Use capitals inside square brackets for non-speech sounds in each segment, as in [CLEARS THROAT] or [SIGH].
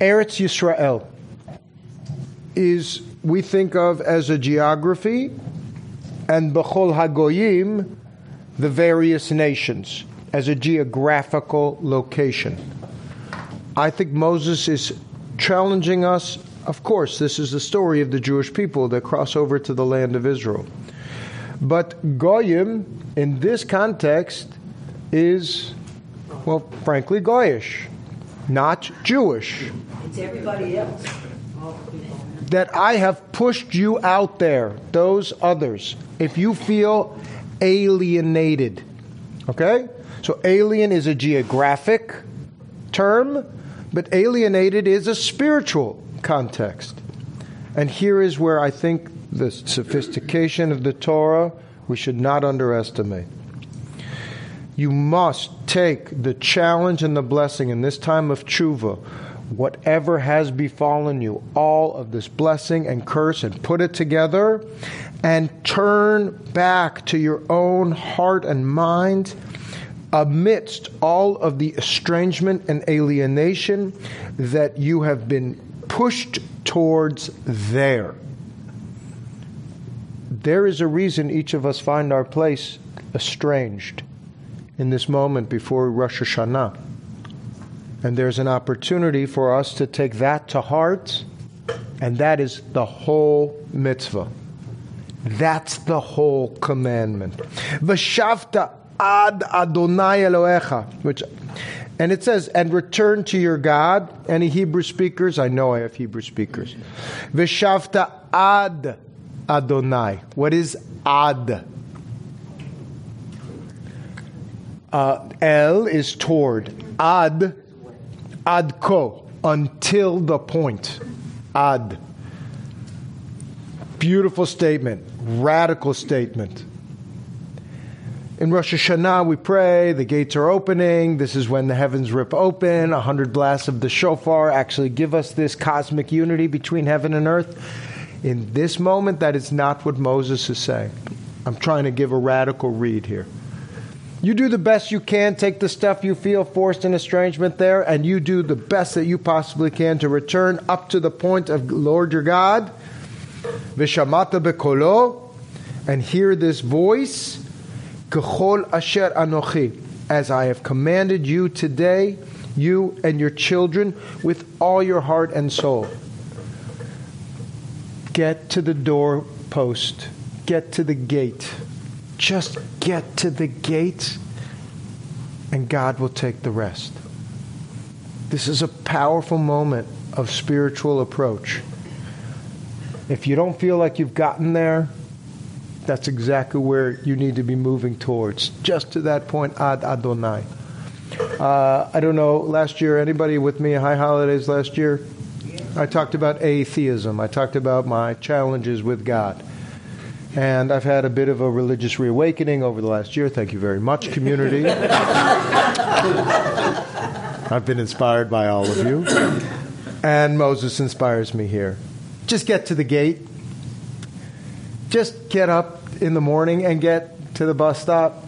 Eretz Yisrael is, we think of as a geography, and Bechol Hagoyim, the various nations, as a geographical location. I think Moses is challenging us. Of course, this is the story of the Jewish people that cross over to the land of Israel. But Goyim, in this context, is, well, frankly, Goyish, not Jewish. It's everybody else. That I have pushed you out there, those others. If you feel alienated, okay? So alien is a geographic term, but alienated is a spiritual context. And here is where I think the sophistication of the Torah we should not underestimate. You must take the challenge and the blessing in this time of tshuva, whatever has befallen you, all of this blessing and curse, and put it together and turn back to your own heart and mind amidst all of the estrangement and alienation that you have been pushed towards there. There is a reason each of us find our place estranged in this moment before Rosh Hashanah. And there's an opportunity for us to take that to heart, and that is the whole mitzvah. That's the whole commandment. V'shavta ad Adonai Elohecha, which, and it says, and return to your God. Any Hebrew speakers? I know I have Hebrew speakers. V'shavta ad Adonai. What is ad? Uh, El is toward. Ad, ad ko, until the point. Ad. Beautiful statement, radical statement. In Rosh Hashanah, we pray, the gates are opening. This is when the heavens rip open. A hundred blasts of the shofar actually give us this cosmic unity between heaven and earth. In this moment, that is not what Moses is saying. I'm trying to give a radical read here. You do the best you can, take the stuff you feel forced in estrangement there, and you do the best that you possibly can to return up to the point of Lord your God, Vishamata bekolo, and hear this voice, Kechol asher anochi, as I have commanded you today, you and your children, with all your heart and soul. Get to the doorpost, get to the gate. Just get to the gate, and God will take the rest. This is a powerful moment of spiritual approach. If you don't feel like you've gotten there, that's exactly where you need to be moving towards. Just to that point, Ad Adonai. Uh, I don't know, last year, anybody with me High Holidays last year? I talked about atheism. I talked about my challenges with God. And I've had a bit of a religious reawakening over the last year. Thank you very much, community. [LAUGHS] I've been inspired by all of you. And Moses inspires me here. Just get to the gate. Just get up in the morning and get to the bus stop.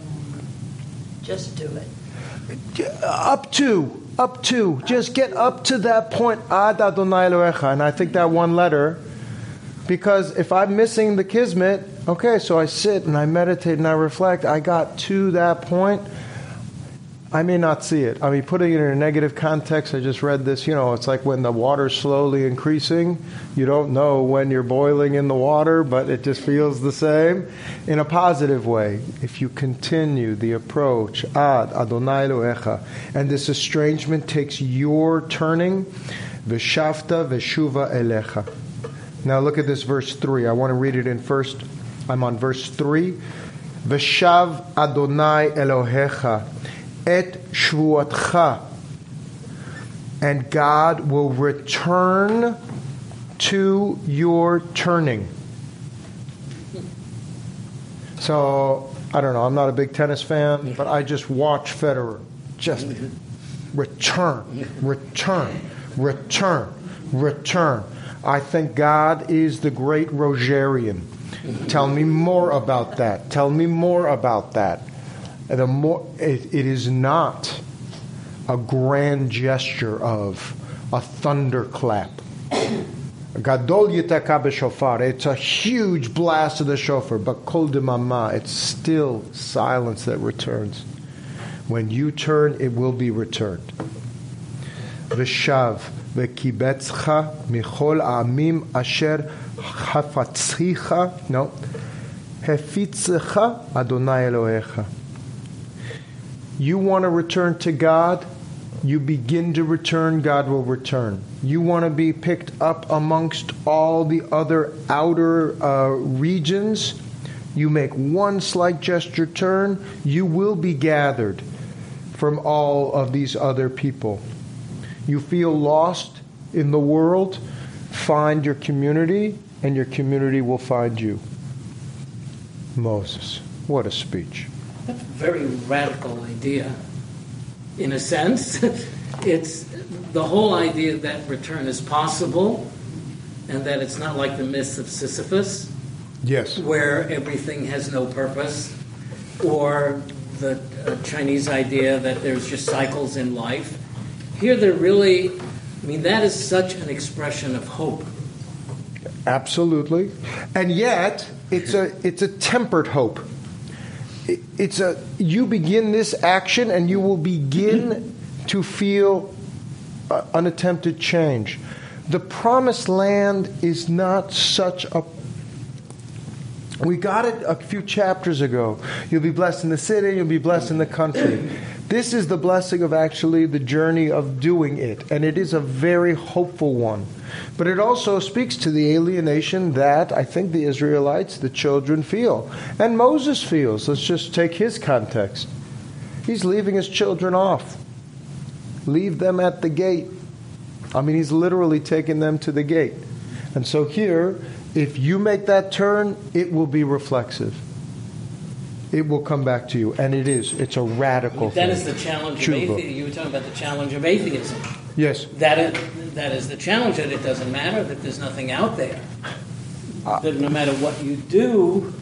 Just do it. Up to, up to. Just get up to that point. Ad Adonai Elohecha. And I think that one letter, because if I'm missing the kismet, okay, so I sit and I meditate and I reflect. I got to that point. I may not see it. I mean, putting it in a negative context, I just read this. You know, it's like when the water's slowly increasing, you don't know when you're boiling in the water, but it just feels the same. In a positive way, if you continue the approach, Ad Adonai Elohecha, and this estrangement takes your turning, V'shavta v'shuva elecha. Now look at this verse 3. I want to read it in first. I'm on verse 3. Veshav Adonai Elohecha et shvuatcha, and God will return to your turning. So I don't know. I'm not a big tennis fan, but I just watch Federer just return, return, return, return. I think God is the great Rogerian. Tell me more about that. Tell me more about that the more it, it is not a grand gesture of a thunderclap. Gadol. It's a huge blast of the shofar, but kol demama. It's still silence that returns. When you turn, it will be returned. V'shav No. Hefitzecha Adonai Elohecha. You want to return to God? You begin to return, God will return. You want to be picked up amongst all the other outer uh, regions? You make one slight gesture turn, you will be gathered from all of these other people. You feel lost in the world? Find your community, and your community will find you. Moses. What a speech. That's a very radical idea. In a sense, [LAUGHS] it's the whole idea that return is possible and that it's not like the myth of Sisyphus, Yes. where everything has no purpose, or the uh, Chinese idea that there's just cycles in life. Here, they're really, I mean, that is such an expression of hope. Absolutely. And yet, it's a it's a tempered hope. It's a you begin this action and you will begin to feel uh, unattempted change. The promised land is not such a we got it a few chapters ago. You'll be blessed in the city, you'll be blessed in the country. This is the blessing of actually the journey of doing it, and it is a very hopeful one. But it also speaks to the alienation that I think the Israelites, the children, feel. And Moses feels. Let's just take his context. He's leaving his children off, leave them at the gate. I mean, he's literally taking them to the gate. And so here, if you make that turn, it will be reflexive. It will come back to you, and it is. It's a radical That thing. is the challenge of atheism. You were talking about the challenge of atheism. Yes. That is, that is the challenge, that it doesn't matter, that there's nothing out there. Uh, That no matter what you do,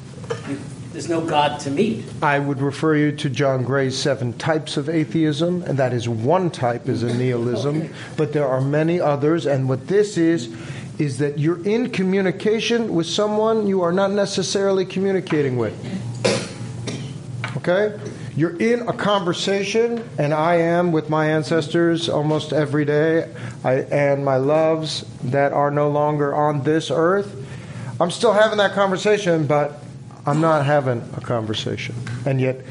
you, there's no God to meet. I would refer you to John Gray's seven types of atheism, and that is one type is a nihilism, but there are many others. And what this is, is that you're in communication with someone you are not necessarily communicating with. Okay? You're in a conversation, and I am with my ancestors almost every day, I, and my loves that are no longer on this earth. I'm still having that conversation, but I'm not having a conversation. And yet,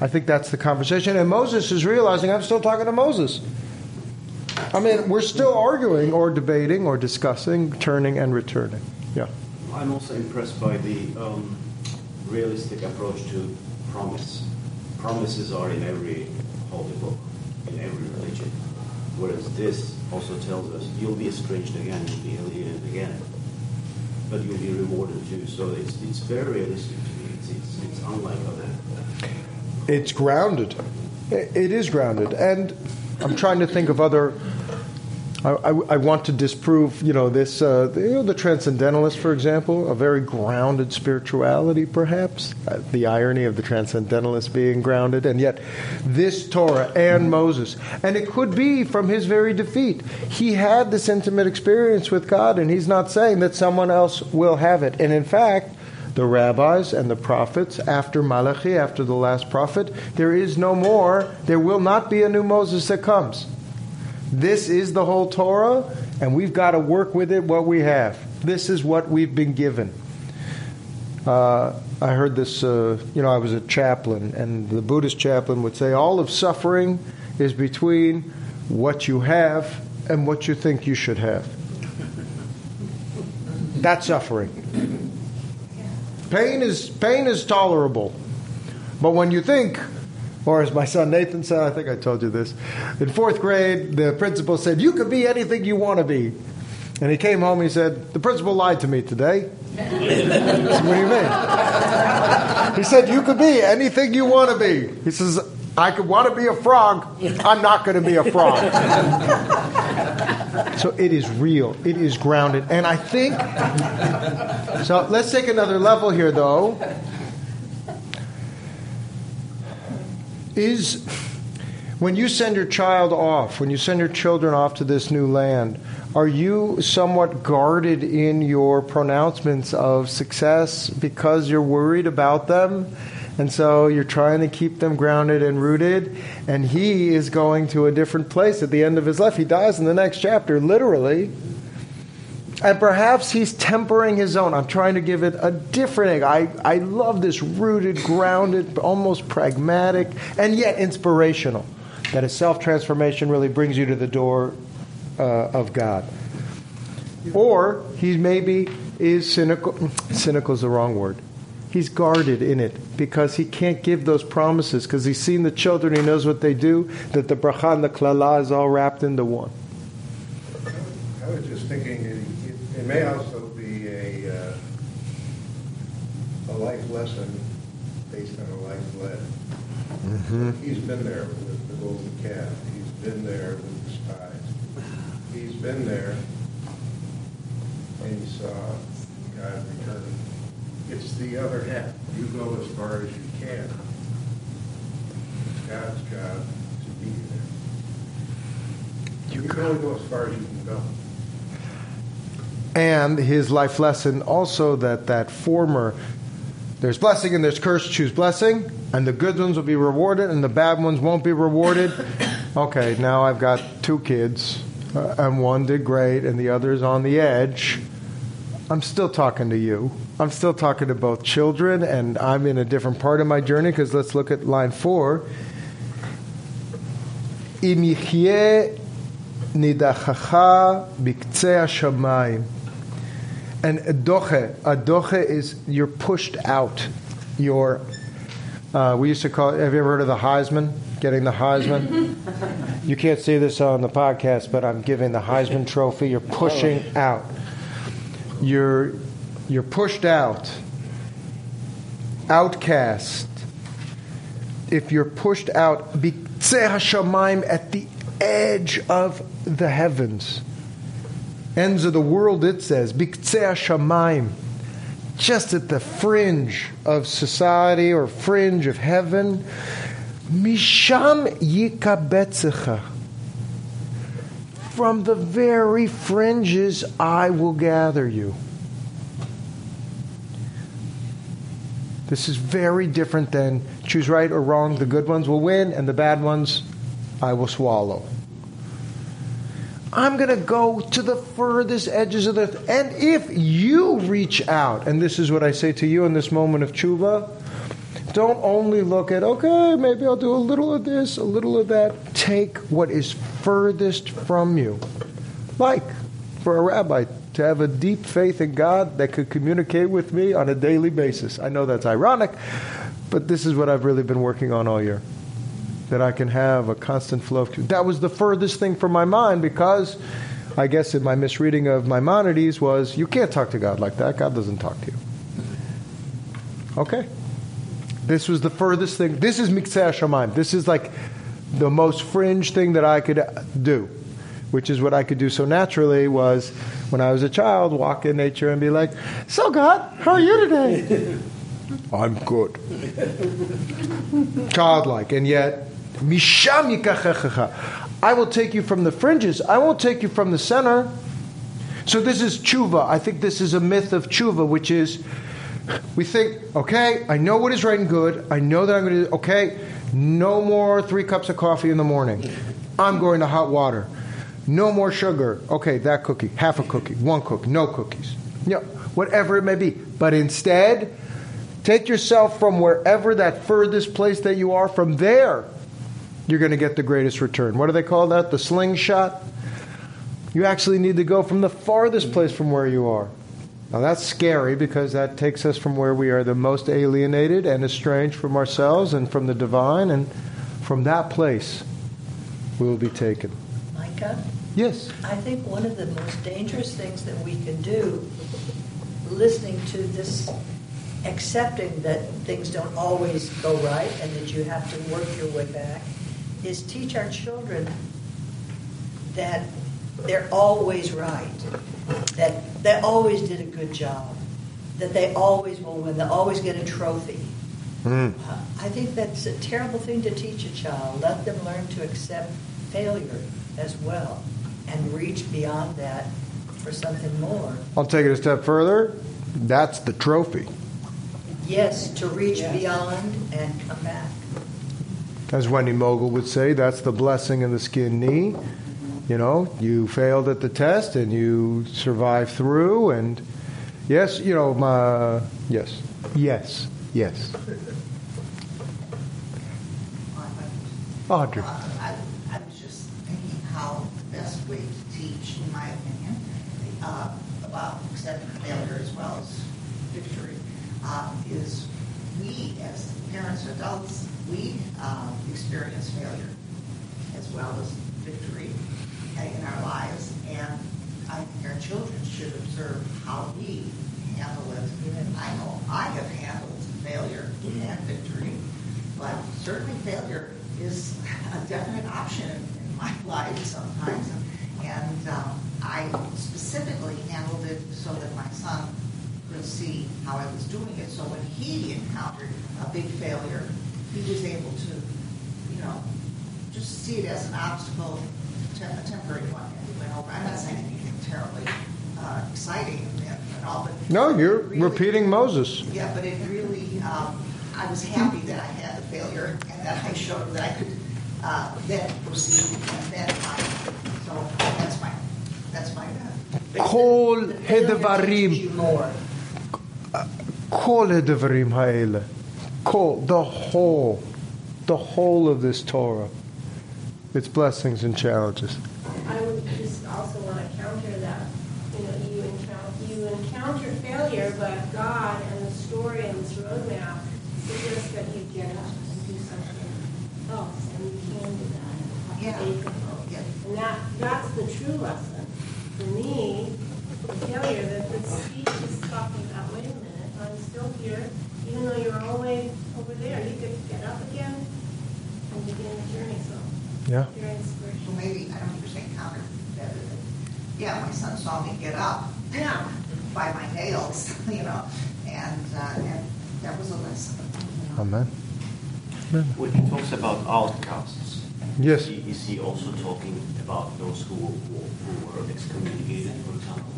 I think that's the conversation. And Moses is realizing I'm still talking to Moses. I mean, we're still arguing or debating or discussing, turning and returning. Yeah. I'm also impressed by the um, realistic approach to promise. Promises are in every holy book, in every religion. Whereas this also tells us you'll be estranged again, you'll be alienated again, but you'll be rewarded too. So it's, it's very realistic to me. It's, it's, it's unlike other. It's grounded. It it is grounded, and I'm trying to think of other. I, I, I want to disprove, you know, this. Uh, the, you know, the transcendentalist, for example, a very grounded spirituality, perhaps. Uh, the irony of the transcendentalist being grounded, and yet this Torah and Moses, and it could be from his very defeat. He had this intimate experience with God, and he's not saying that someone else will have it. And in fact, the rabbis and the prophets after Malachi, after the last prophet, there is no more, there will not be a new Moses that comes. This is the whole Torah, and we've got to work with it what we have. This is what we've been given. Uh, I heard this, uh, you know, I was a chaplain, and the Buddhist chaplain would say all of suffering is between what you have and what you think you should have. That's suffering. Pain is pain is tolerable, but when you think, or as my son Nathan said, I think I told you this, in fourth grade, the principal said, "You could be anything you want to be," and he came home. And he said, "The principal lied to me today." Said, what do you mean? He said, "You could be anything you want to be." He says, "I could want to be a frog. I'm not going to be a frog." [LAUGHS] So it is real. It is grounded. And I think, so let's take another level here, though. Is When you send your child off, when you send your children off to this new land, are you somewhat guarded in your pronouncements of success because you're worried about them? And so you're trying to keep them grounded and rooted. And he is going to a different place at the end of his life. He dies in the next chapter, literally. And perhaps he's tempering his own. I'm trying to give it a different. I, I love this rooted, grounded, almost pragmatic, and yet inspirational. That a self transformation really brings you to the door uh, of God. Or he maybe is cynical. [LAUGHS] Cynical is the wrong word. He's guarded in it because he can't give those promises because he's seen the children, he knows what they do, that the bracha and the klala is all wrapped into one. I was just thinking, it, it may also be a, uh, a life lesson based on a life led. Mm-hmm. He's been there with the golden calf. He's been there with the spies. He's been there and he saw God return. It's the other half. You go as far as you can. It's God's job to be there. You can only go as far as you can go and his life lesson also that that former there's blessing and there's curse choose blessing and the good ones will be rewarded and the bad ones won't be rewarded [COUGHS] okay now i've got two kids uh, and one did great and the other is on the edge i'm still talking to you i'm still talking to both children and i'm in a different part of my journey because let's look at line four אם יחיה נידחך בקצה השמיים. and adoche, adoche is you're pushed out. You're, uh, we used to call it, have you ever heard of the Heisman? Getting the Heisman? you can't see this on the podcast, but I'm giving the Heisman trophy. You're pushing out. You're, you're pushed out. Outcast. If you're pushed out, hashamayim, at the edge of the heavens. Ends of the world, it says, biktzeh hashamayim, just at the fringe of society or fringe of heaven. Misham yikabetzecha. From the very fringes I will gather you. This is very different than choose right or wrong. The good ones will win, and the bad ones I will swallow. I'm going to go to the furthest edges of the earth. And if you reach out, and this is what I say to you in this moment of tshuva, don't only look at, okay, maybe I'll do a little of this, a little of that. Take what is furthest from you. Like for a rabbi to have a deep faith in God that could communicate with me on a daily basis. I know that's ironic, but this is what I've really been working on all year. That I can have a constant flow of. That was the furthest thing from my mind because I guess in my misreading of Maimonides was you can't talk to God like that. God doesn't talk to you. Okay. This was the furthest thing. This is Mikseh Shemaim. This is like the most fringe thing that I could uh, do, which is what I could do so naturally was when I was a child, walk in nature and be like, So, God, how are you today? [LAUGHS] I'm good. Childlike. And yet, Misham. I will take you from the fringes. I won't take you from the center. So this is tshuva. I think this is a myth of tshuva, which is we think, okay, I know what is right and good. I know that I'm going to okay, no more three cups of coffee in the morning. I'm going to hot water. No more sugar. Okay, that cookie, half a cookie, one cookie, no cookies. You know, whatever it may be. But instead, take yourself from wherever that furthest place that you are, from there, you're going to get the greatest return. What do they call that? The slingshot? You actually need to go from the farthest place from where you are. Now that's scary because that takes us from where we are the most alienated and estranged from ourselves and from the divine, and from that place we will be taken. Micah, Yes. I think one of the most dangerous things that we can do, listening to this, accepting that things don't always go right and that you have to work your way back, is teach our children that they're always right, that they always did a good job, that they always will win, they always get a trophy. Hmm. Uh, I think that's a terrible thing to teach a child. Let them learn to accept failure as well and reach beyond that for something more. I'll take it a step further. That's the trophy. Yes, to reach Yes. beyond and come back. As Wendy Mogel would say, that's the blessing in the skin knee. You know, you failed at the test and you survived through. And yes, you know, my, yes, yes, yes. Audrey. Uh, I, I was just thinking how the best way to teach, in my opinion, uh, about accepting failure as well as victory, uh, is we as parents, adults, we um, experience failure as well as victory in our lives, and I think our children should observe how we handle it. I know I have handled failure and victory, but certainly failure is [LAUGHS] a definite option in my [LAUGHS] life sometimes. And um, I specifically handled it so that my son could see how I was doing it. So when he encountered a big failure, he was able to, you know, just see it as an obstacle, tem- a temporary one, and he went over. I'm not saying anything terribly uh, exciting and, and all, but No, you're really- repeating Moses. yeah, but it really, um, I was happy that I had the failure and that I showed that I could uh, then proceed and then, uh, so that's my, that's my, uh, כל The failure teaches הדברים, you more. כל הדברים האלה, כל, the whole, the whole of this Torah, its blessings and challenges. I would just also want to counter that, you know, you encounter, you encounter failure, but God and the story and this roadmap suggests that you get up and do something else, and you can do that. and Yeah. have faith in hope. Yeah. And that, that's the true lesson. For me, the failure, that the speech is talking about, wait a minute, I'm still here, even though you're all the way over there, you could get up again and begin the journey, so. Yeah. Your inspiration. so maybe, I don't understand counter that, but, yeah, my son saw me get up Yeah. by my nails, [LAUGHS] you know, and, uh, and that was a lesson. you know. Amen. When he talks about outcasts, Yes. he- is he also talking about those who, who, who were excommunicated, for example?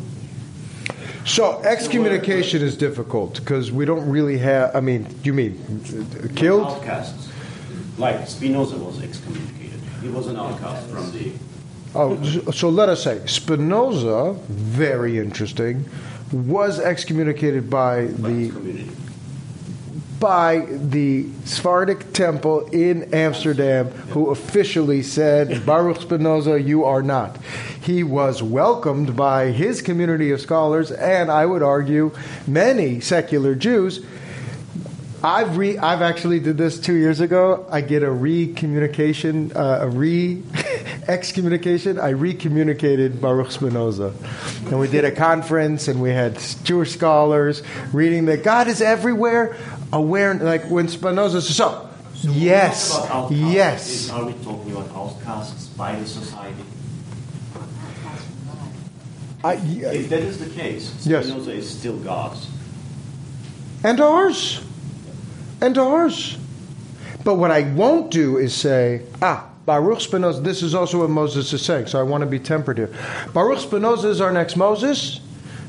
So excommunication is difficult because we don't really have. I mean, you mean killed? Outcasts. Like Spinoza was excommunicated. He was an outcast from the. Oh, so let us say Spinoza, very interesting, was excommunicated by by the community. By the Sephardic temple in Amsterdam, who officially said, Baruch Spinoza, you are not. He was welcomed by his community of scholars, and I would argue many secular Jews. I've re, I've actually did this two years ago. I get a re-communication, uh, a re [LAUGHS] excommunication. I re-communicated Baruch Spinoza, and we did a conference, and we had Jewish scholars reading that God is everywhere, aware. Like when Spinoza says, "So, So yes, talk about outcasts, yes." is- Are we talking about outcasts by the society? I, If that is the case, Yes. Spinoza is still God's. and ours, and ours. But what I won't do is say, ah, Baruch Spinoza, this is also what Moses is saying, so I want to be tempered here. Baruch Spinoza is our next Moses.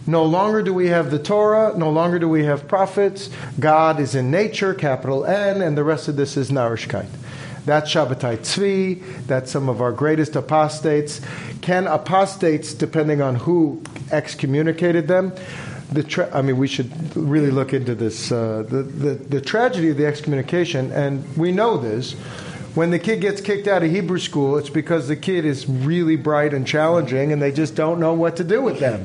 No longer do we have the Torah, no longer do we have prophets. God is in nature, capital N, and the rest of this is Narishkeit. That's Shabbatai Tzvi, that's some of our greatest apostates. Can apostates, depending on who excommunicated them, the tra- I mean, we should really look into this. Uh, the, the, the tragedy of the excommunication, and we know this. When the kid gets kicked out of Hebrew school, it's because the kid is really bright and challenging, and they just don't know what to do with them.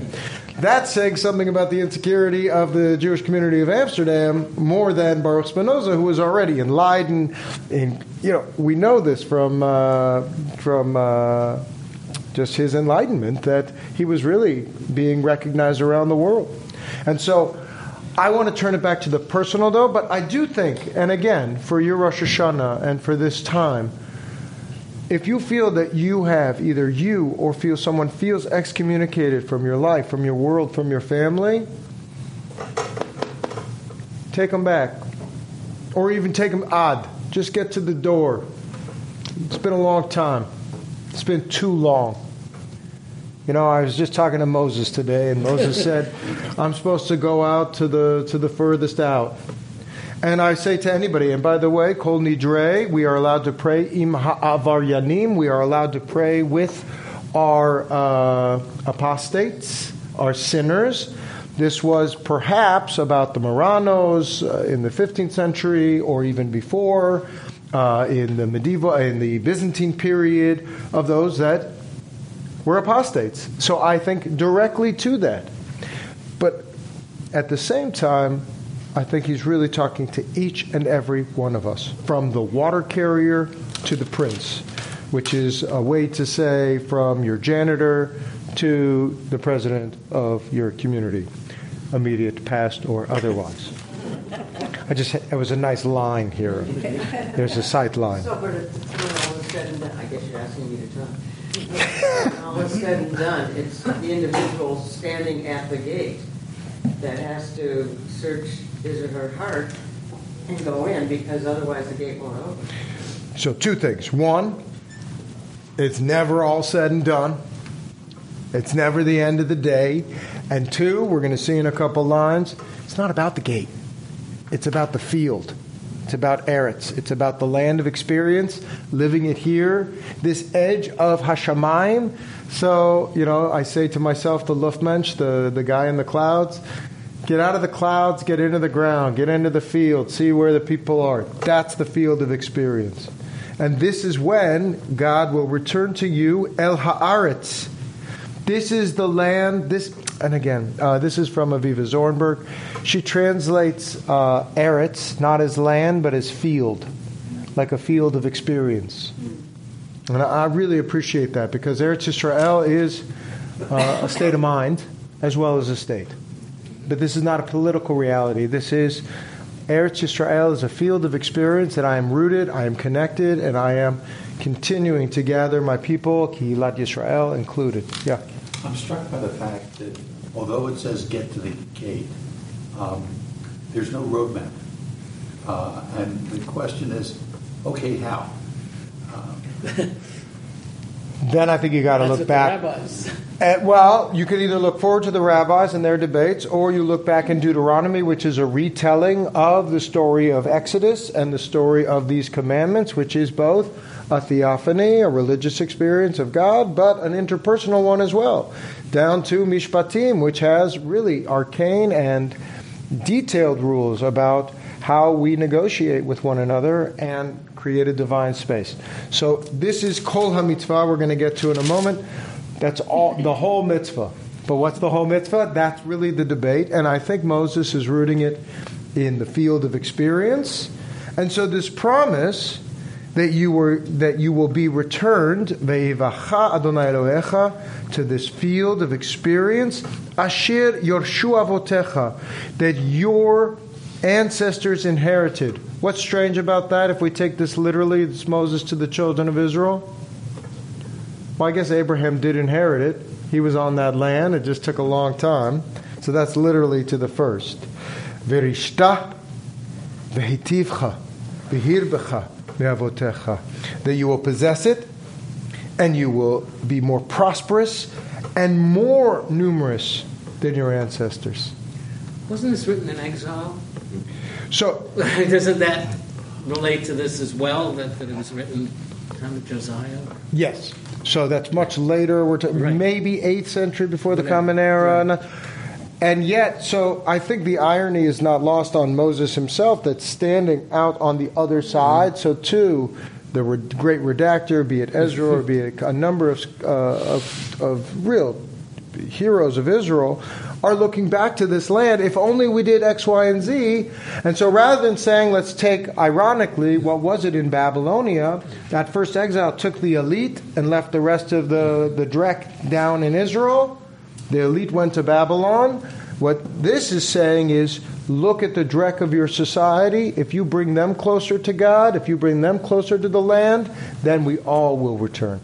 That's saying something about the insecurity of the Jewish community of Amsterdam more than Baruch Spinoza, who was already in Leiden. In you know, we know this from uh, from. Uh, just his enlightenment that he was really being recognized around the world. And so I want to turn it back to the personal though, but I do think, and again, for your Rosh Hashanah and for this time, if you feel that you have either you or feel someone feels excommunicated from your life, from your world, from your family, take them back. or even take them odd. Just get to the door. It's been a long time. It's been too long. You know, I was just talking to Moses today, and Moses said, "I'm supposed to go out to the to the furthest out." And I say to anybody, and by the way, Kol Nidre, we are allowed to pray im ha'avaryanim. We are allowed to pray with our uh, apostates, our sinners. This was perhaps about the Marranos uh, in the 15th century or even before, uh, in the medieval, in the Byzantine period, of those that were apostates. So I think directly to that. But at the same time, I think he's really talking to each and every one of us, from the water carrier to the prince, which is a way to say from your janitor to the president of your community, immediate, past, or otherwise. I just it was a nice line here. There's a sight line. All said and done, I guess you're asking me to talk. All said and done, it's the individual standing at the gate that has to search his or her heart and go in because otherwise the gate won't open. So, two things. One, it's never all said and done, it's never the end of the day. And two, we're going to see in a couple lines, it's not about the gate, it's about the field. It's about Eretz. It's about the land of experience, living it here, this edge of Hashamayim. So, you know, I say to myself, the Luftmensch, the, the guy in the clouds, Get out of the clouds, get into the ground, get into the field, see where the people are. That's the field of experience. And this is when God will return to you El Haaretz. This is the land, this, and again, uh, this is from Avivah Zornberg. She translates uh, Eretz not as land, but as field, like a field of experience. And I, really appreciate that because Eretz Israel is uh, a state of mind as well as a state but this is not a political reality. This is Eretz Yisrael is a field of experience that I am rooted, I am connected, and I am continuing to gather my people, Kihilat Yisrael included. Yeah. I'm struck by the fact that although it says get to the gate, um, there's no roadmap. Uh, and the question is, okay, how? Um, [LAUGHS] then I think you got to look back. At, eh, well, you could either look forward to the rabbis and their debates, or you look back in Deuteronomy, which is a retelling of the story of Exodus and the story of these commandments, which is both a theophany, a religious experience of God, but an interpersonal one as well, down to Mishpatim, which has really arcane and detailed rules about how we negotiate with one another and create a divine space. So this is Kol HaMitzvah, we're going to get to in a moment. That's all the whole mitzvah. But what's the whole mitzvah? That's really the debate, and I think Moses is rooting it in the field of experience. And so this promise that you were that you will be returned ve'ivacha Adonai Elohecha to this field of experience, asher yorshu avotecha, that your ancestors inherited. What's strange about that? If we take this literally, it's Moses to the children of Israel. Well, I guess Abraham did inherit it. He was on that land. It just took a long time. So that's literally to the first. Verishta vehitivcha vehirbecha me'avotecha. That you will possess it and you will be more prosperous and more numerous than your ancestors. Wasn't this written in exile? So, [LAUGHS] doesn't that relate to this as well? That, that it was written time of Josiah? Yes. So that's much later. We're ta- Right. maybe eighth century before the. Common Era, Right. and, yet, so I think the irony is not lost on Moses himself. That's standing out on the other side. So too, the re- great redactor, be it Ezra or be it a number of uh, of, of real heroes of Israel are looking back to this land. If only we did X, Y, and Z. And so rather than saying, let's take, ironically, what was it in Babylonia, that first exile took the elite and left the rest of the, the dreck down in Israel. The elite went to Babylon. What this is saying is, look at the dreck of your society. If you bring them closer to God, if you bring them closer to the land, then we all will return.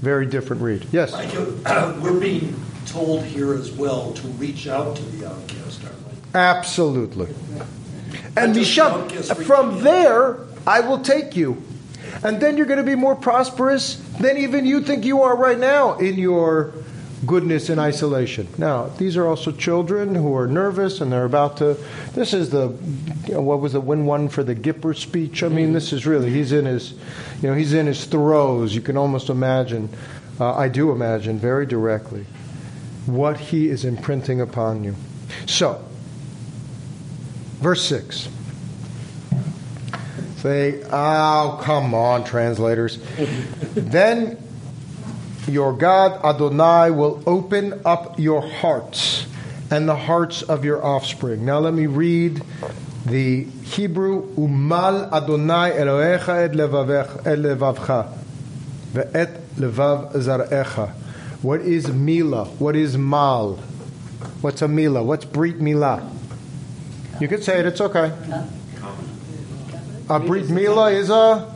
Very different read. Yes? Thank [CLEARS THROAT] you. We're being told here as well to reach out to the outcast, aren't we? Absolutely. And Misham, don't kiss for from there, I will take you. And then you're going to be more prosperous than even you think you are right now in your goodness in isolation. Now, these are also children who are nervous and they're about to. This is the, you know, what was the win one for the Gipper speech? I mean, this is really, he's in his, you know, he's in his throes. You can almost imagine, uh, I do imagine very directly, what he is imprinting upon you. So, verse 6. Say, oh, come on, translators. [LAUGHS] then your God Adonai will open up your hearts and the hearts of your offspring. Now let me read the Hebrew Umal Adonai Elohecha et levavcha ve'et levav zarecha. What is Mila? What is Mal? What's a Mila? What's Brit mila? You could say it, it's okay. A Brit Mila is a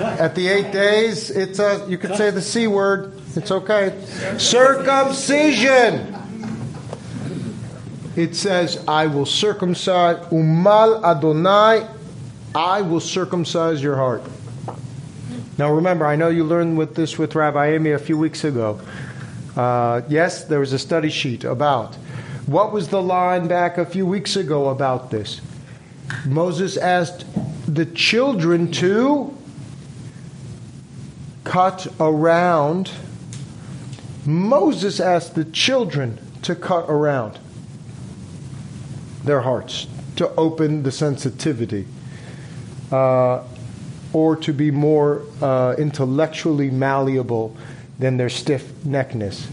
at the eight days, it's a, you could say the C word. It's okay. Circumcision. It says, I will circumcise, Umal Adonai, I will circumcise your heart. Now remember, I know you learned with this with Rabbi Amy a few weeks ago. Uh, yes, there was a study sheet about. What was the line back a few weeks ago about this? Moses asked the children to cut around. Moses asked the children to cut around their hearts, to open the sensitivity, uh, or to be more uh, intellectually malleable than their stiff neckness.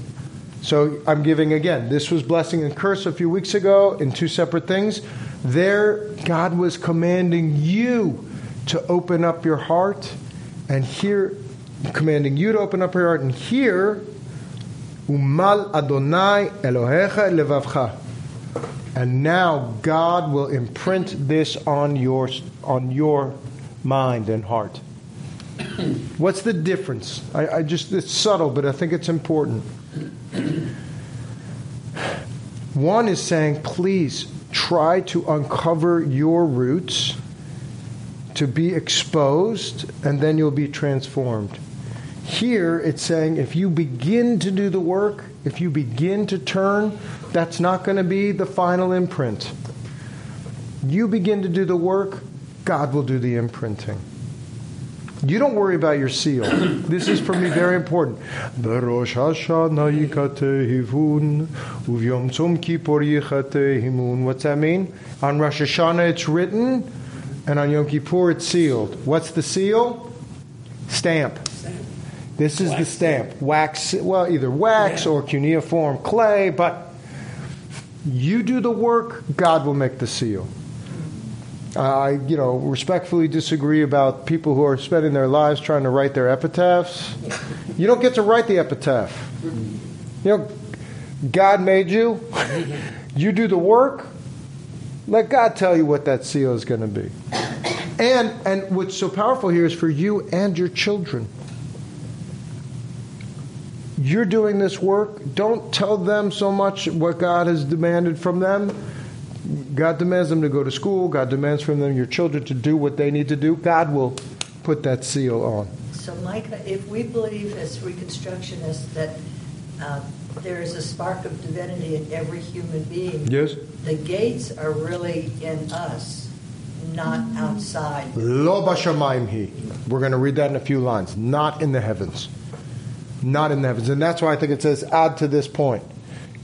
So I'm giving again, this was blessing and curse a few weeks ago in two separate things. There, God was commanding you to open up your heart, and here, commanding you to open up your heart, and here, Umal Adonai Elohecha levavcha. And now God will imprint this on your on your mind and heart. What's the difference? I, I just it's subtle, but I think it's important. One is saying, please try to uncover your roots, to be exposed, and then you'll be transformed. Here it's saying, if you begin to do the work, if you begin to turn, that's not going to be the final imprint. You begin to do the work, God will do the imprinting. You don't worry about your seal. This is for me very important. B'Rosh Hashanah yikatehivun, uvyom tzom kippur yichatehimun. What's that mean? On Rosh Hashanah it's written, and on Yom Kippur it's sealed. What's the seal? Stamp. This is the stamp. Wax, well, either wax or cuneiform clay, but you do the work, God will make the seal. I, you know, respectfully disagree about people who are spending their lives trying to write their epitaphs. You don't get to write the epitaph. You know, God made you. [LAUGHS] You do the work. Let God tell you what that seal is going to be. And and what's so powerful here is for you and your children. You're doing this work. Don't tell them so much what God has demanded from them. God demands them to go to school. God demands from them, your children, to do what they need to do. God will put that seal on. So, Micah, if we believe as Reconstructionists that uh, there is a spark of divinity in every human being, Yes? the gates are really in us, not outside. Lo bashamayim he. We're going to read that in a few lines. Not in the heavens. Not in the heavens. And that's why I think it says add to this point.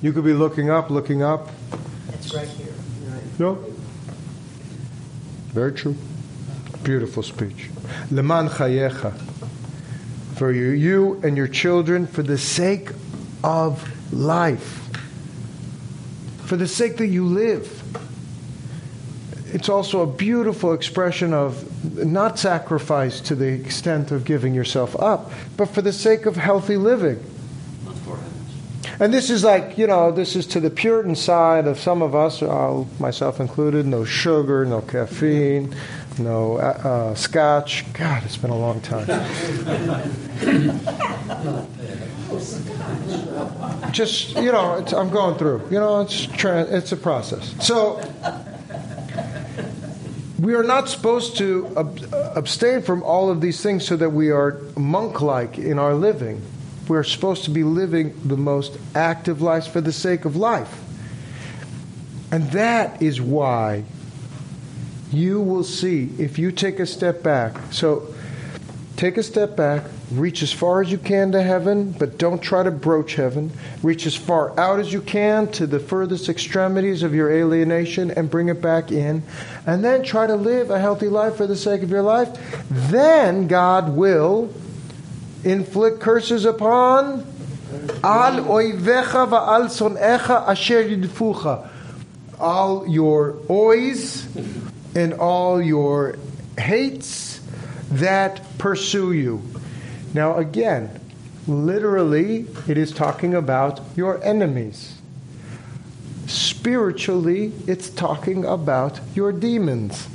You could be looking up, looking up. It's right here. No. Very true. Beautiful speech. Leman chayecha. For you, you and your children, for the sake of life. For the sake that you live. It's also a beautiful expression of not sacrifice to the extent of giving yourself up, but for the sake of healthy living. And this is like, you know, this is to the Puritan side of some of us, uh, myself included, no sugar, no caffeine, no uh, uh, scotch. God, it's been a long time. Just, you know, I'm going through. You know, it's, it's a process. So, we are not supposed to ab- abstain from all of these things so that we are monk like in our living. We're supposed to be living the most active lives for the sake of life. And that is why you will see if you take a step back. So take a step back, reach as far as you can to heaven, but don't try to broach heaven. Reach as far out as you can to the furthest extremities of your alienation and bring it back in. And then try to live a healthy life for the sake of your life. Then God will inflict curses upon al oivecha va'al son'echa asher yidfucha. All your ois and all your hates that pursue you. Now, again, literally, it is talking about your enemies. Spiritually, it's talking about your demons.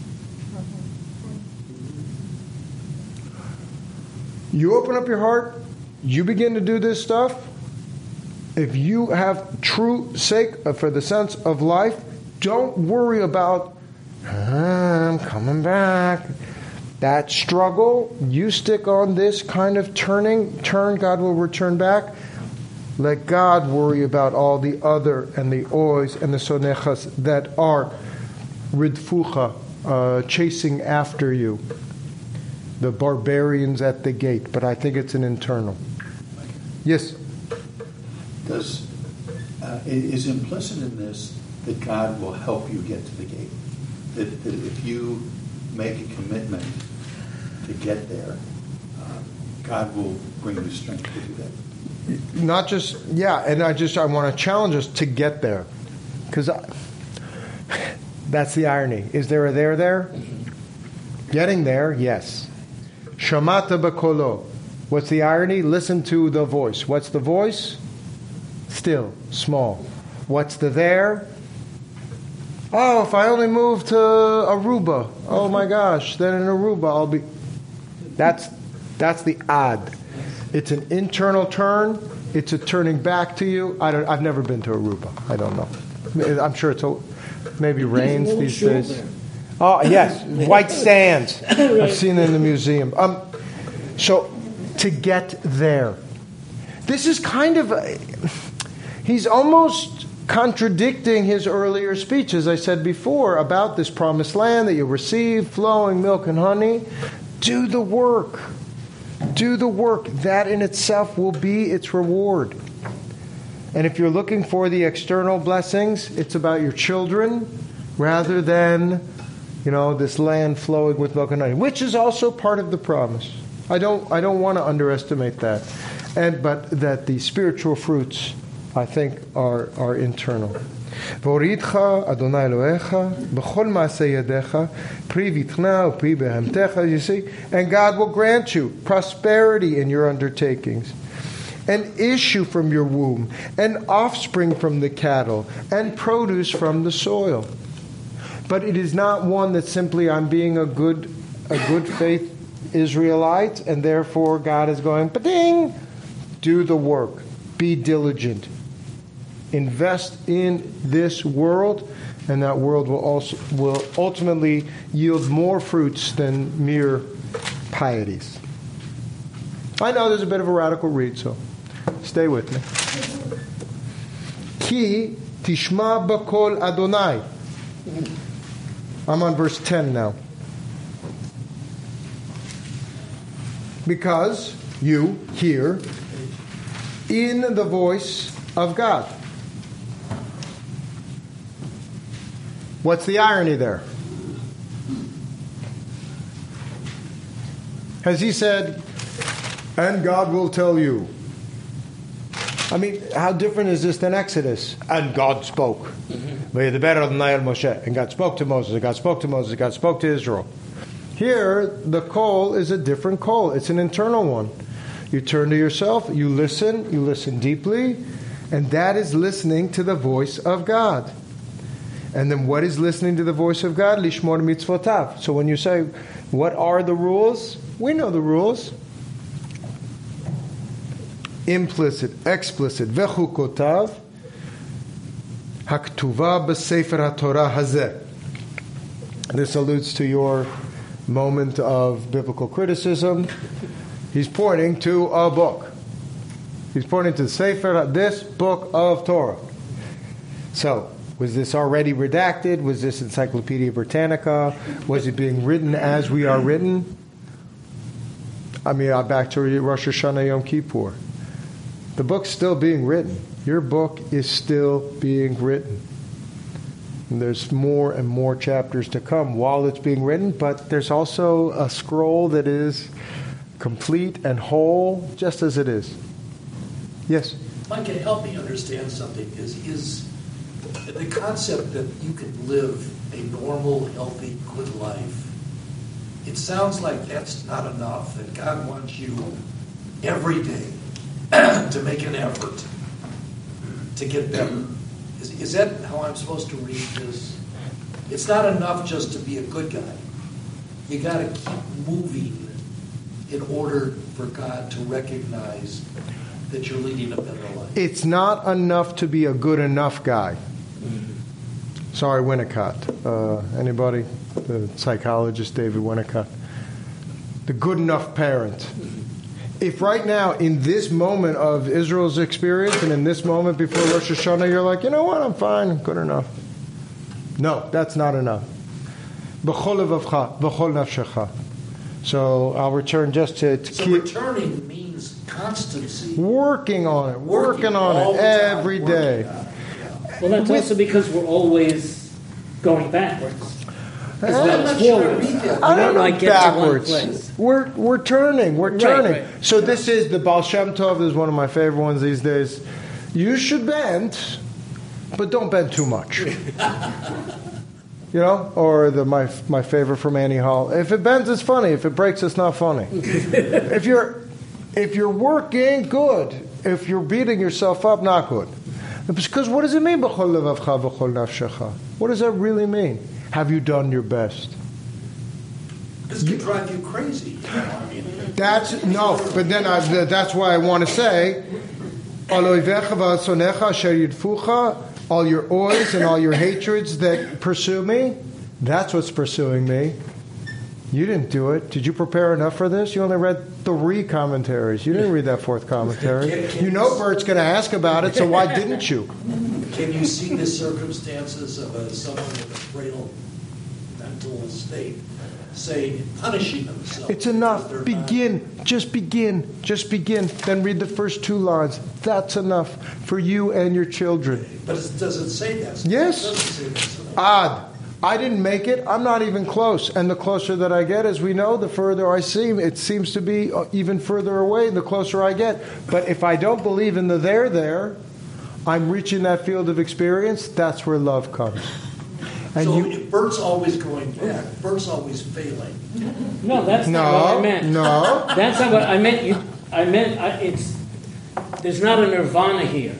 You open up your heart, you begin to do this stuff. If you have true sake for the sense of life, don't worry about, "Ah, I'm coming back. That struggle, you stick on this kind of turning, turn, God will return back. Let God worry about all the other and the ois and the sonechas that are ridfucha, uh, chasing after you. The barbarians at the gate, but I think it's an internal. Yes? Does, uh, is implicit in this that God will help you get to the gate? That, that if you make a commitment to get there, uh, God will bring you strength to do that? not just yeah and i just i want to challenge us to get there because that's the irony is there a there there getting there yes shamata bakolo what's the irony listen to the voice what's the voice still small what's the there oh if i only move to aruba oh my gosh then in aruba i'll be that's that's the odd it's an internal turn. It's a turning back to you. I don't, I've never been to Aruba. I don't know. I'm sure it's a, maybe rains these days. there. Oh yes, white sands. [LAUGHS] I've seen it in the museum. Um, so to get there, this is kind of a, he's almost contradicting his earlier speech, as I said before, about this promised land that you receive, flowing milk and honey. Do the work. Do the work. That in itself will be its reward. And if you're looking for the external blessings, it's about your children rather than, you know, this land flowing with milk and honey, which is also part of the promise. I don't, I don't want to underestimate that. And, but that the spiritual fruits, I think, are, are internal. והורידך אדוני אלוהיך בכל מעשה ידיך פרי בטנה ופרי בהמתך you see and God will grant you prosperity in your undertakings an issue from your womb an offspring from the cattle and produce from the soil but it is not one that simply I'm being a good a good faith Israelite and therefore God is going ding do the work be diligent invest in this world, and that world will also will ultimately yield more fruits than mere pieties. I know there's a bit of a radical read, so stay with me. Ki tishma bakol Adonai. I'm on verse 10 now. Because you hear in the voice of God. What's the irony there? Has he said, and God will tell you? I mean, how different is this than Exodus? And God spoke. Moshe. And God spoke to Moses, and God spoke to Moses, and God spoke to Israel. Here, the call is a different call. It's an internal one. You turn to yourself, you listen, you listen deeply, and that is listening to the voice of God. And then what is listening to the voice of God? Lishmor mitzvotav. So when you say, what are the rules? We know the rules. Implicit, explicit. Vechukotav. Haktuva b'sefer haTorah hazeh. This alludes to your moment of biblical criticism. He's pointing to a book. He's pointing to the Sefer, this book of Torah. So, was this already redacted? Was this Encyclopedia Britannica? Was it being written as we are written? I mean, uh, back to Rosh Hashanah Yom Kippur. The book's still being written. Your book is still being written. And there's more and more chapters to come while it's being written, but there's also a scroll that is complete and whole, just as it is. Yes? Mike, can help me understand something. Is, is the concept that you can live a normal, healthy, good life, it sounds like that's not enough, that God wants you every day [CLEARS THROAT] to make an effort to get better. Is, is that how I'm supposed to read this? It's not enough just to be a good guy. You got to keep moving in order for God to recognize that you're leading a better life. It's not enough to be a good enough guy. Sorry, Winnicott. Uh, anybody? The psychologist David Winnicott. The good enough parent. If right now, in this moment of Israel's experience and in this moment before Rosh Hashanah, you're like, you know what, I'm fine, good enough. No, that's not enough. B'chol levavcha, b'chol nafshecha. So I'll return just to, to So keep returning means constancy. working on it, working, Working on it time, day. Well, that's also because we're always going backwards. As I'm as not sure I forwards. read that. We I don't don't know like get to one backwards. place. We're we're turning. We're turning. right. So this is the Baal Shem Tov is one of my favorite ones these days. You should bend, but don't bend too much. [LAUGHS] you know, or the my my favorite from Annie Hall. If it bends, it's funny. If it breaks, it's not funny. [LAUGHS] if you're if you're working, good. If you're beating yourself up, not good. Because what does it mean? "B'chol levavcha v'chol nafshecha"? What does that really mean? Have you done your best? This could drive you crazy. You know? I mean, That's no, but then I, that's why I want to say, "Al oivecha v'asonecha asher yidfucha," all your oys and all your hatreds that pursue me. That's what's pursuing me. You didn't do it. Did you prepare enough for this? You only read three commentaries. You didn't read that fourth commentary. You know Bert's going to ask about it, so why didn't you? Can you see the circumstances of a, someone with a frail mental state, say, punishing themselves? It's enough. Begin. Just begin. Just begin. Then read the first two lines. That's enough for you and your children. not- But it doesn't say that. Yes. It doesn't say enough. Odd. I didn't make it. I'm not even close. And the closer that I get, as we know, the further I seem. It seems to be uh, even further away the closer I get. But if I don't believe in the there there, I'm reaching that field of experience. That's where love comes. And So you, if Bert's always going back, Bert's always failing. No, that's not what I meant. no. That's not what I meant. You, I meant I, it's. There's not a nirvana here.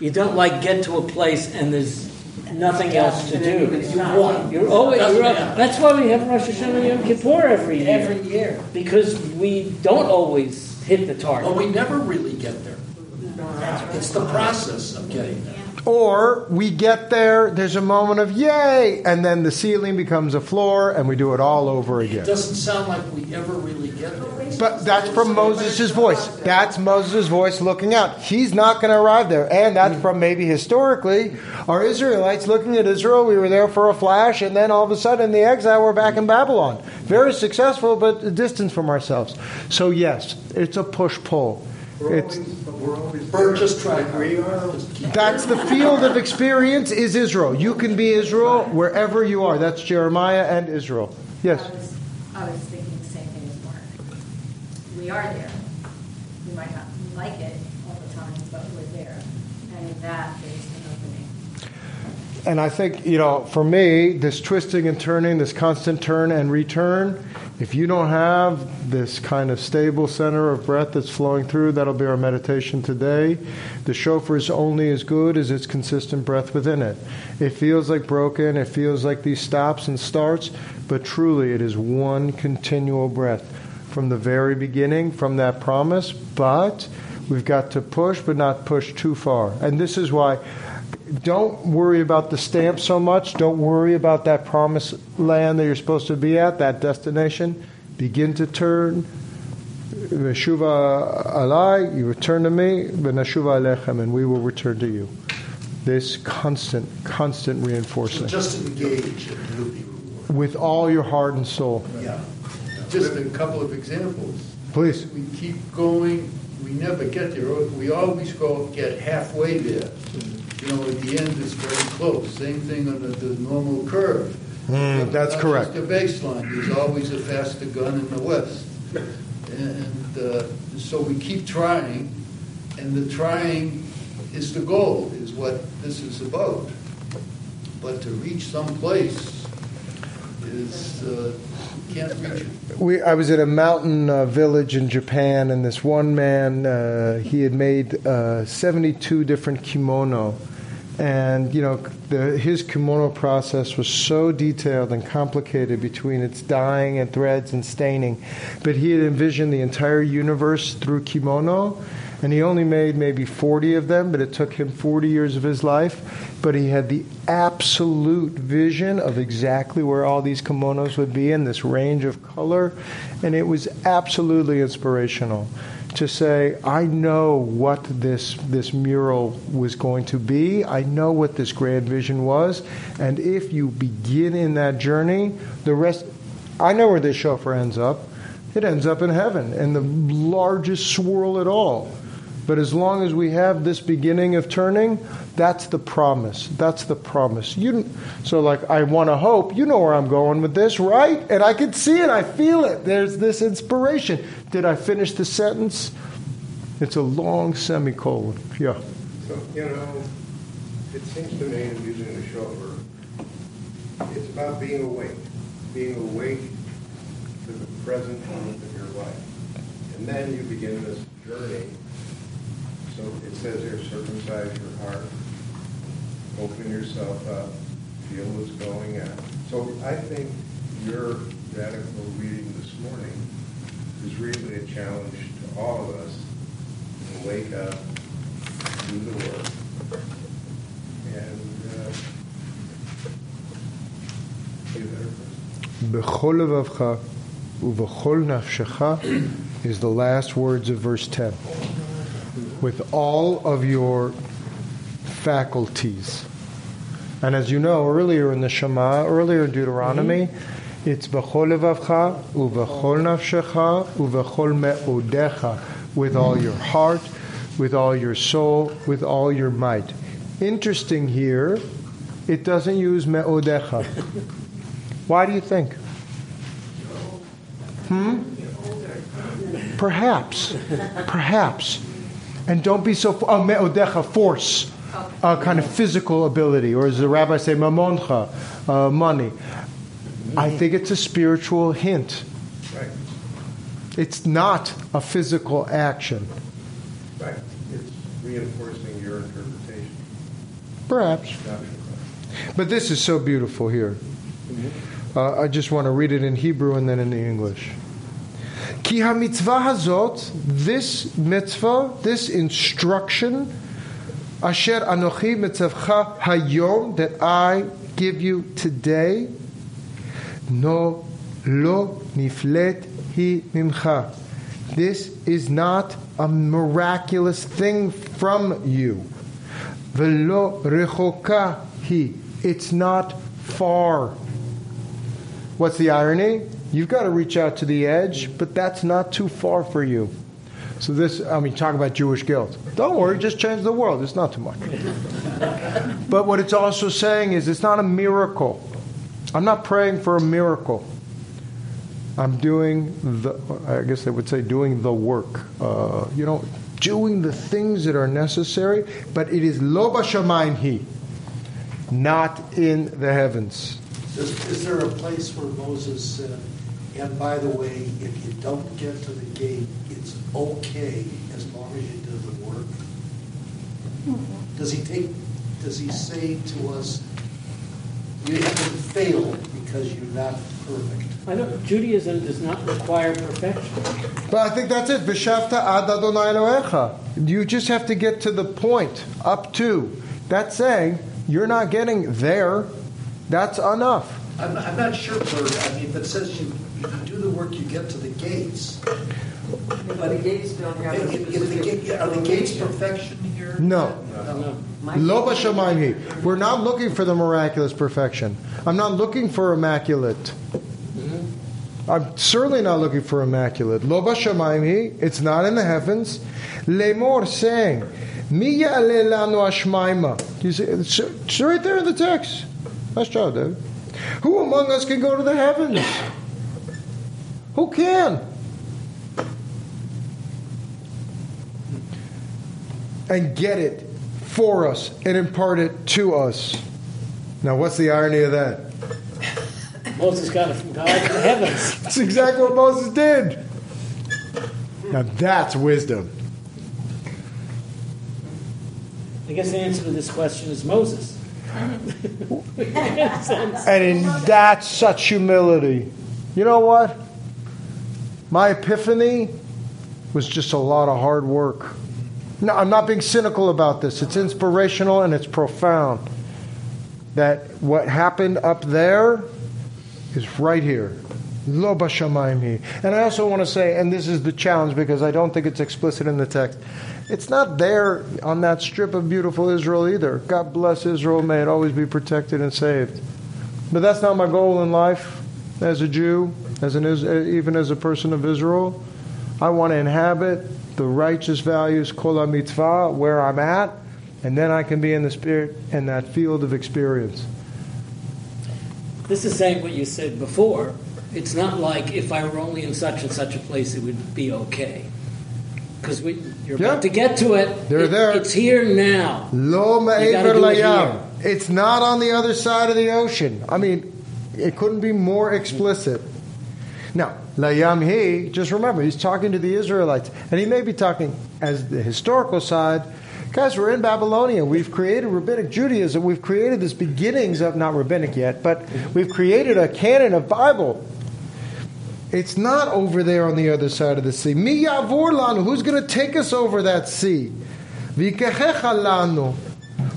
You don't like get to a place and there's nothing else to And then you do. You're always. Doesn't You're matter. Oh, that's why we have Rosh Hashanah and Yom Kippur every year. Every year. because we don't always hit the target. But we never really get there. It's the process of getting there. Or we get there, there's a moment of yay, and then the ceiling becomes a floor, and we do it all over again. It doesn't sound like we ever really get there. But that's from Moses' voice. That's Moses' voice looking out. He's not going to arrive there. And that's from maybe historically our Israelites looking at Israel. We were there for a flash, and then all of a sudden in the exile, we're back in Babylon. Very successful, but a distance from ourselves. So, yes, it's a push pull. It's, we're always. Bert, just try. We are. That's the field of experience is Israel. You can be Israel wherever you are. That's Jeremiah and Israel. Yes. I was, I was thinking the same thing as Mark. We are there. We might not like it all the time, but we're there. And in that, there's an opening. And I think, you know, for me, this twisting and turning, this constant turn and return, if you don't have this kind of stable center of breath that's flowing through, that'll be our meditation today. The shofar is only as good as its consistent breath within it. It feels like broken, it feels like these stops and starts, but truly it is one continual breath from the very beginning, from that promise, but we've got to push, but not push too far. And this is why don't worry about the stamp so much. Don't worry about that promised land that you're supposed to be at, that destination. Begin to turn. Veshuva alai, you return to me, v'nashuva alechem, and we will return to you. This constant, constant So reinforcement. just engage and you'll be rewarded. With all your heart and soul. Yeah. Just a couple of examples. Please. We keep going, we never get there. We always go, get halfway there. You know, at the end, it's very close. Same thing on the, the normal curve. Mm, that's correct. the baseline, there's always a faster gun in the west. And uh, so we keep trying, and the trying is the goal, is what this is about. But to reach some place is, uh, can't reach. We, I was at a mountain uh, village in Japan, and this one man, uh, he had made uh, 72 different kimono. And, you know, the, his kimono process was so detailed and complicated between its dyeing and threads and staining. But he had envisioned the entire universe through kimono, and he only made maybe 40 of them, but it took him 40 years of his life. But he had the absolute vision of exactly where all these kimonos would be in this range of color, and it was absolutely inspirational to say, I know what this this mural was going to be. I know what this grand vision was, and if you begin in that journey, the rest. I know where this shofar ends up. It ends up in heaven, in the largest swirl at all. But as long as we have this beginning of turning, that's the promise. That's the promise. You, so, like, I want to hope. You know where I'm going with this, right? And I can see it. I feel it. There's this inspiration. Did I finish the sentence? It's a long semicolon. Yeah. So, you know, it seems to me, in using the shofar, it's about being awake, being awake to the present moment of your life. And then you begin this journey. So it says here, circumcise your heart, open yourself up, feel what's going on. So I think your radical reading this morning is really a challenge to all of us to wake up, do the work, and uh, be a better person. Nafshecha is the last words of verse 10. With all of your faculties. And as you know, earlier in the Shema, earlier in Deuteronomy, it's b'chol levavcha u'v'chol nafshecha u'v'chol me'odecha, with all your heart, with all your soul, with all your might. Interesting here, it doesn't use me'odecha. [LAUGHS] Why do you think? Hmm? Perhaps. [LAUGHS] Perhaps. And don't be so. Oh, me'odecha, force. Uh, kind of physical ability. Or as the rabbis say, mamoncha, uh, money. I think it's a spiritual hint. Right, It's not a physical action. right. It's reinforcing your interpretation. Perhaps. But this is so beautiful here. Uh, I just want to read it in Hebrew and then in English. Ki ha-mitzvah hazot, this mitzvah, this instruction, asher anochi mitzavcha hayom, that I give you today, no lo niflet hi mimcha. This is not a miraculous thing from you. Velo rechoka hi. It's not far. What's the irony? You've got to reach out to the edge, but that's not too far for you. So this, I mean, talk about Jewish guilt. Don't worry, just change the world. It's not too much. [LAUGHS] but what it's also saying is it's not a miracle. I'm not praying for a miracle. I'm doing the, I guess they would say, doing the work. Uh, you know, doing the things that are necessary, but it is lo hi, not in the heavens. Is, is there a place where Moses said, and by the way, if you don't get to the gate, it's okay as long as you do the work? Does he take, does he say to us, you haven't failed because you're not perfect? I know Judaism does not require perfection. But I think that's it. V'shavta ad Adonai Elohecha. You just have to get to the point, up to. That's saying you're not getting there. That's enough. I'm, I'm not sure, Bert, I mean, if it says you, if you do the work, you get to the gates. But the gates don't have a If- if the specific. gate- Are the gates perfection here? No. No. Lo b'shamayim hi. We're not looking for the miraculous perfection. I'm not looking for immaculate. Mm-hmm. I'm certainly not looking for immaculate. Lo b'shamayim hi. It's not in the heavens. Lemor saying, Mi ya'ale lanu ashmaima. You see, it's, it's right there in the text. Nice job, David. Who among us can go to the heavens? Who can? and get it for us and impart it to us. Now, what's the irony of that? Moses got it from God in the heavens. [LAUGHS] That's exactly what Moses did. Now, that's wisdom. I guess the answer to this question is Moses. [LAUGHS] [LAUGHS] In. And in that such humility. You know what? My epiphany was just a lot of hard work. I'm not being cynical about this. It's inspirational and it's profound. That what happened up there is right here. Lo. And I also want to say, and this is the challenge because I don't think it's explicit in the text. It's not there on that strip of beautiful Israel either. God bless Israel. May it always be protected and saved. But that's not my goal in life as a Jew, as an, uh, even as a person of Israel. I want to inhabit the righteous values, kol mitzvah, where I'm at, and then I can be in the spirit in that field of experience. This is saying what you said before. It's not like if I were only in such and such a place, it would be okay. Because we, you're Yeah. about to get to it. They're It- there. It's here now. Lo ma'ever layam. It's not on the other side of the ocean. I mean, it couldn't be more explicit. Now, layam he, just remember, he's talking to the Israelites, and he may be talking as the historical side. Guys, we're in Babylonia. We've created rabbinic Judaism. We've created this beginnings of not rabbinic yet, but we've created a canon of Bible. It's not over there on the other side of the sea. Mi Yavorlanu. Who's going to take us over that sea? V'ikechecha lanu.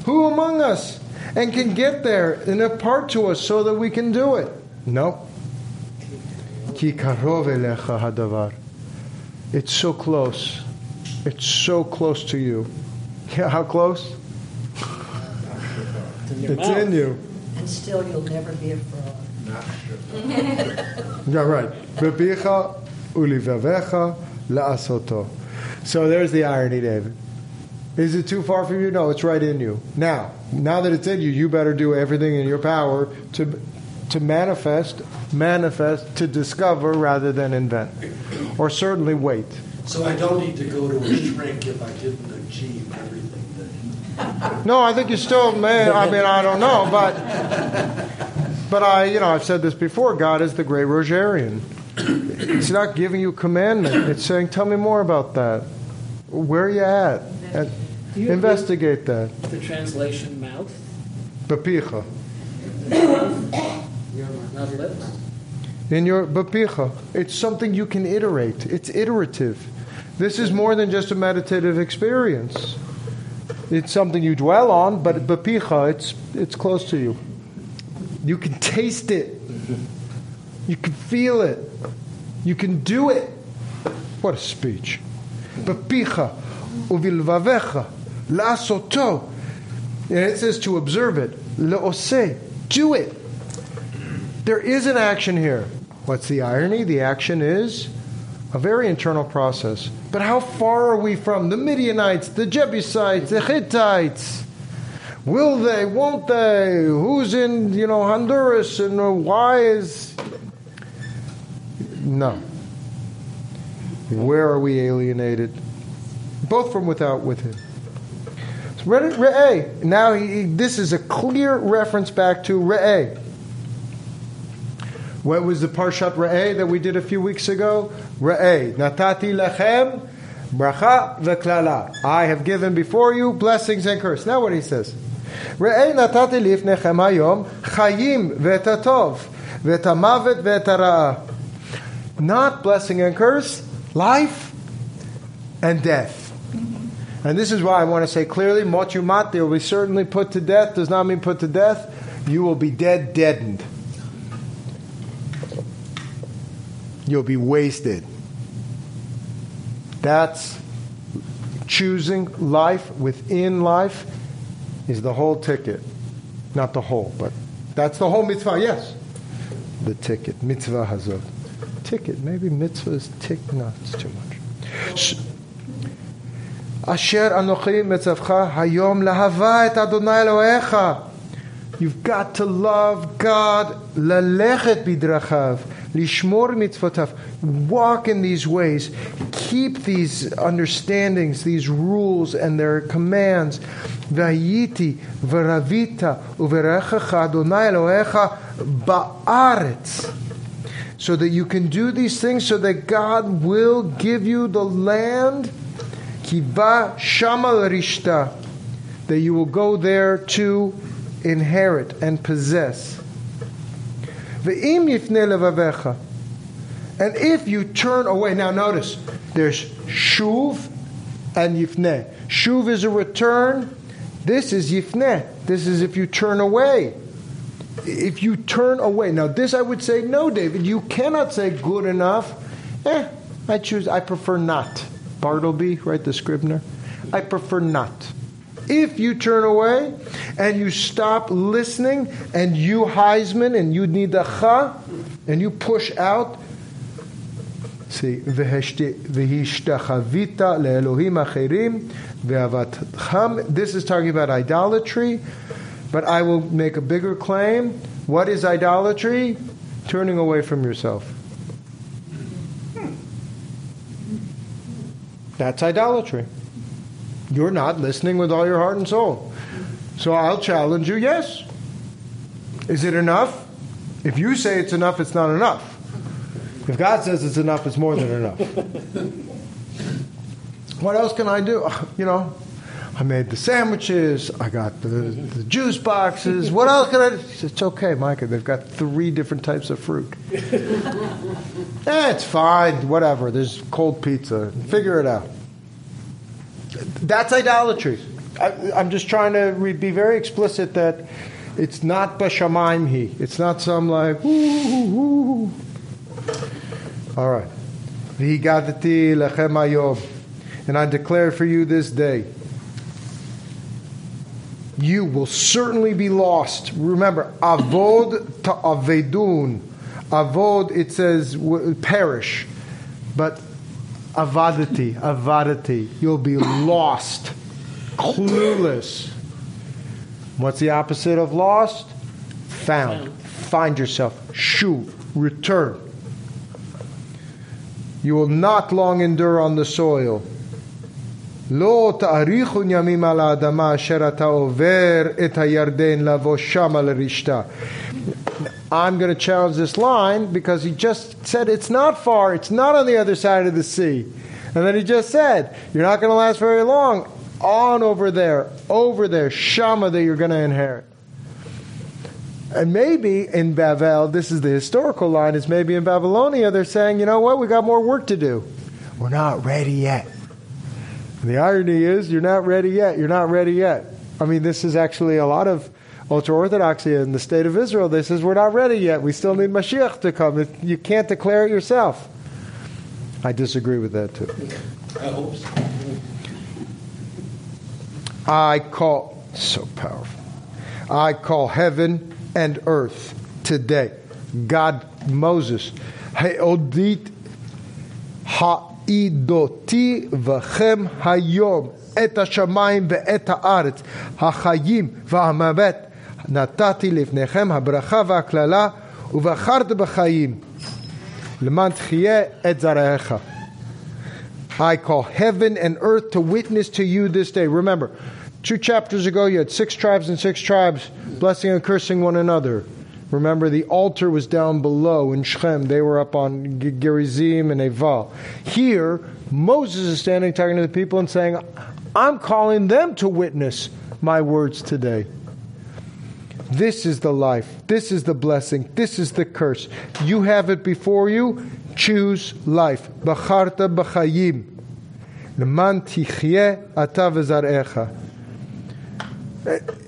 Who among us and can get there and impart to us so that we can do it? No. Ki karov elecha hadavar. It's so close. It's so close to you. Yeah, [LAUGHS] how close? It's in It's in you. And still, you'll never be a fraud. [LAUGHS] Yeah, right. Bepicha ulivavecha la'asoto. So there's the irony, David. Is it too far from you? No, it's right in you. Now, now that it's in you, you better do everything in your power to to manifest, manifest, to discover rather than invent, or certainly wait. So I don't need to go to a shrink if I didn't achieve everything that. [LAUGHS] No, I think you still may. I mean, I don't know, but but I, you know, I've said this before. God is the great Rogerian. It's not giving you commandment. It's saying, "Tell me more about that. Where are you at? And Do you investigate that." The translation mouth, Bapicha. [LAUGHS] In your bapicha, it's something you can iterate. It's iterative. This is more than just a meditative experience. It's something you dwell on, but bapicha, it's it's close to you. You can taste it. You can feel it. You can do it. What a speech. Bapicha uvilvavecha lasoto. And it says to observe it. Leose. Do it. There is an action here. What's the irony? The action is a very internal process. But how far are we from the Midianites, the Jebusites, the Hittites? Will they? Won't they? Who's in, you know, Honduras and why is. No. Where are we alienated? Both from without, within. Re'eh. Now, he, this is a clear reference back to Re'eh. What was the Parshat Re'eh that we did a few weeks ago? Re'eh. Natati lechem bracha v'klala. I have given before you blessings and curse. Now what he says. Re'eh natati lifnechem hayom chayim v'etatov v'etamavet v'etara'ah. Not blessing and curse, life and death. And this is why I want to say clearly, mochumat, they will be certainly put to death, does not mean put to death. You will be dead, deadened. you'll be wasted. That's choosing life within life is the whole ticket. Not the whole, but that's the whole mitzvah, yes. The ticket, mitzvah has a Ticket, maybe mitzvah is tick, no, it's too much. Asher anochi mitzavcha hayom lahava et Adonai Elohecha. You've got to love God, lalechet bidrachav. Lishmor mitzvotav. Walk in these ways. Keep these understandings, these rules, and their commands. Vayiti veravita uverechacha Adonai Elohecha ba'aretz. So that you can do these things, so that God will give you the land. Kiva shamal rishta. That you will go there to inherit and possess. And if you turn away, now notice, there's shuv and yifne. Shuv is a return. This is yifne. This is if you turn away. If you turn away. Now, this I would say, no, David, you cannot say good enough. Eh, I choose, I prefer not. Bartleby, right, the Scrivener. I prefer not. If you turn away and you stop listening, and you Heisman and you need the cha, and you push out, see. This is talking about idolatry, but I will make a bigger claim. What is idolatry? Turning away from yourself. That's idolatry. You're not listening with all your heart and soul. So I'll challenge you yes. Is it enough? If you say it's enough, it's not enough. If God says it's enough, it's more than enough. what else can I do? You know, I made the sandwiches, I got the, the juice boxes. What else can I do? It's okay, Micah. They've got three different types of fruit. [LAUGHS] eh, it's fine, whatever. There's cold pizza. Figure it out. That's idolatry. I, am just trying to re- be very explicit that it's not b'shamayim he. It's not some like, woo, All right. V'higadati lechem ayom. And I declare for you this day you will certainly be lost. Remember, avod ta avedun. Avod, it says perish. But avadati, avadati, you'll be lost, clueless. What's the opposite of lost? Found. Find yourself. Shuv, return. You will not long endure on the soil. לא תאריכון ימים על האדמה אשר אתה עובר את הירדן לבוא שמה לרשתה. I'm going to challenge this line because he just said it's not far, it's not on the other side of the sea. And then he just said, you're not going to last very long. On over there, over there, Shama that you're going to inherit. And maybe in Bavel, this is the historical line, is maybe in Babylonia, they're saying, you know what, we got more work to do. We're not ready yet. And the irony is, you're not ready yet. You're not ready yet. I mean, this is actually a lot of ultra orthodoxy in the state of Israel, they says we're not ready yet. We still need Mashiach to come. You can't declare it yourself. I disagree with that too. I call so powerful. I call heaven and earth today. God Moses, Heodit Ha'idoti v'chem hayom et hashamayim ve'et ha'aretz ha'chayim v'hamavet נתתי לפניכם הברכה והקללה, ובחרת בחיים, למען תחיה את זרעך. I call heaven and earth to witness to you this day. Remember, two chapters ago you had six tribes and six tribes blessing and cursing one another. Remember, the altar was down below in Shechem. They were up on Gerizim and Eval. Here, Moses is standing talking to the people and saying, I'm calling them to witness my words today. This is the life. This is the blessing. This is the curse. You have it before you. Choose life. Bacharta b'chayim. Leman tichye ata v'zarecha.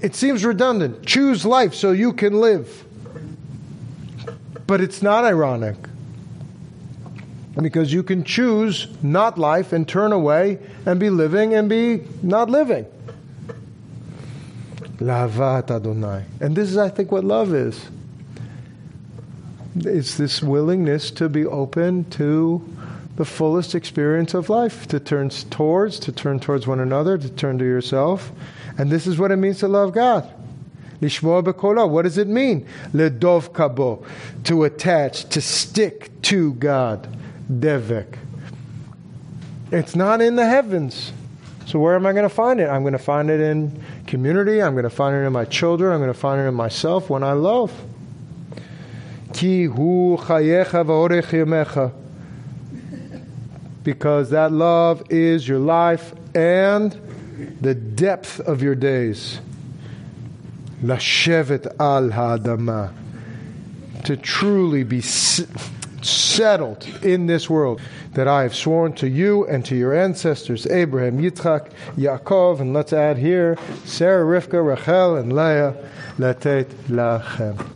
It seems redundant. Choose life so you can live. But it's not ironic. Because you can choose not life and turn away and be living and be not living. Lavat Adonai. And this is, I think, what love is. It's this willingness to be open to the fullest experience of life, to turn towards, to turn towards one another, to turn to yourself. And this is what it means to love God. What does it mean? Ledov kabo. To attach, to stick to God. Devek. It's not in the heavens. So where am I going to find it? I'm going to find it in community. I'm going to find it in my children. I'm going to find it in myself when I love. Because that love is your life and the depth of your days. Lashevet al ha'adama. To truly be settled in this world that I have sworn to you and to your ancestors, Abraham, Yitzchak, Yaakov, and let's add here, Sarah, Rivka, Rachel, and Leah, Latet Lachem.